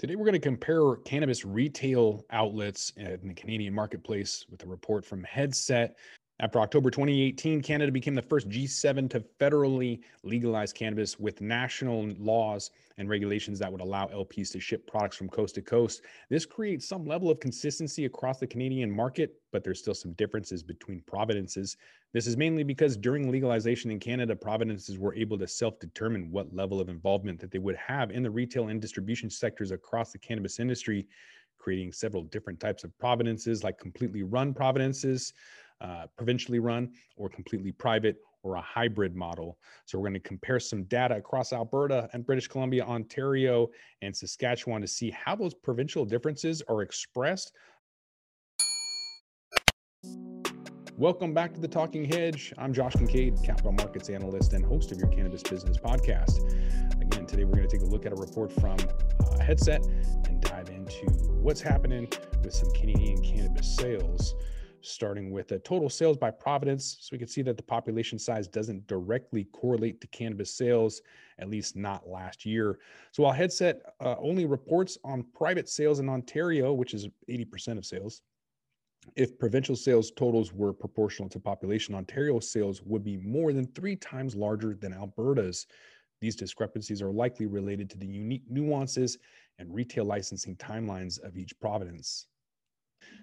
Today, we're going to compare cannabis retail outlets in the Canadian marketplace with a report from Headset. After October 2018, Canada became the first G7 to federally legalize cannabis with national laws and regulations that would allow LPs to ship products from coast to coast. This creates some level of consistency across the Canadian market, but there's still some differences between provinces. This is mainly because during legalization in Canada, provinces were able to self determine what level of involvement that they would have in the retail and distribution sectors across the cannabis industry, creating several different types of provinces, like completely run provinces uh, provincially run or completely private or a hybrid model. So we're going to compare some data across Alberta and British Columbia, Ontario, and Saskatchewan to see how those provincial differences are expressed. Welcome back to the Talking Hedge. I'm Josh Kincaid, capital markets analyst and host of your cannabis business podcast. Again, today we're going to take a look at a report from uh, Headset and dive into what's happening with some Canadian cannabis sales starting with the total sales by province. So we can see that the population size doesn't directly correlate to cannabis sales, at least not last year. So while Headset uh, only reports on private sales in Ontario, which is 80% of sales, if provincial sales totals were proportional to population, Ontario sales would be more than three times larger than Alberta's. These discrepancies are likely related to the unique nuances and retail licensing timelines of each province.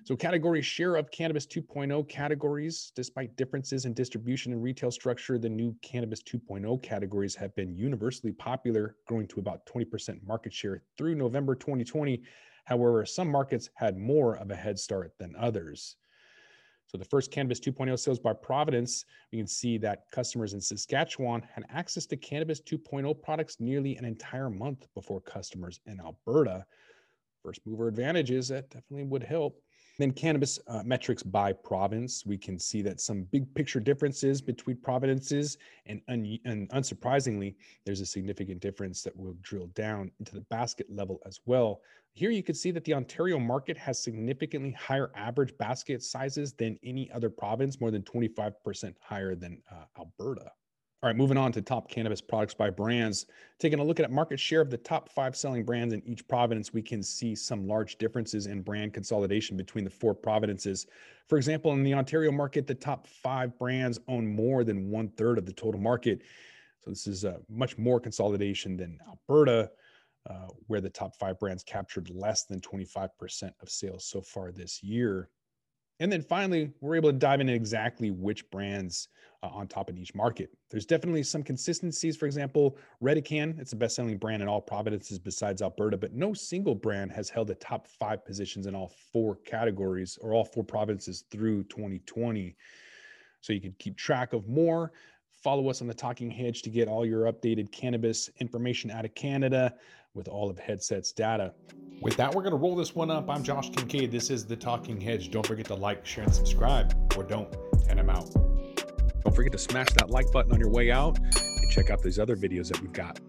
So, category share of Cannabis 2.0 categories, despite differences in distribution and retail structure, the new Cannabis 2.0 categories have been universally popular, growing to about 20% market share through November 2020. However, some markets had more of a head start than others. So, the first Cannabis 2.0 sales by Providence, we can see that customers in Saskatchewan had access to Cannabis 2.0 products nearly an entire month before customers in Alberta. First mover advantages that definitely would help. Then cannabis uh, metrics by province, we can see that some big picture differences between provinces, and, un- and unsurprisingly, there's a significant difference that will drill down into the basket level as well. Here you can see that the Ontario market has significantly higher average basket sizes than any other province, more than 25% higher than uh, Alberta. All right, moving on to top cannabis products by brands. Taking a look at market share of the top five selling brands in each province, we can see some large differences in brand consolidation between the four provinces. For example, in the Ontario market, the top five brands own more than one third of the total market. So this is uh, much more consolidation than Alberta, uh, where the top five brands captured less than 25% of sales so far this year. And then finally, we're able to dive into exactly which brands uh, on top in each market. There's definitely some consistencies. For example, Redecan, it's the best selling brand in all provinces besides Alberta, but no single brand has held the top five positions in all four categories or all four provinces through 2020. So you can keep track of more. Follow us on the Talking Hedge to get all your updated cannabis information out of Canada with all of Headset's data. With that, we're going to roll this one up. I'm Josh Kincaid. This is The Talking Hedge. Don't forget to like, share, and subscribe, or don't, and I'm out. Don't forget to smash that like button on your way out and check out these other videos that we've got.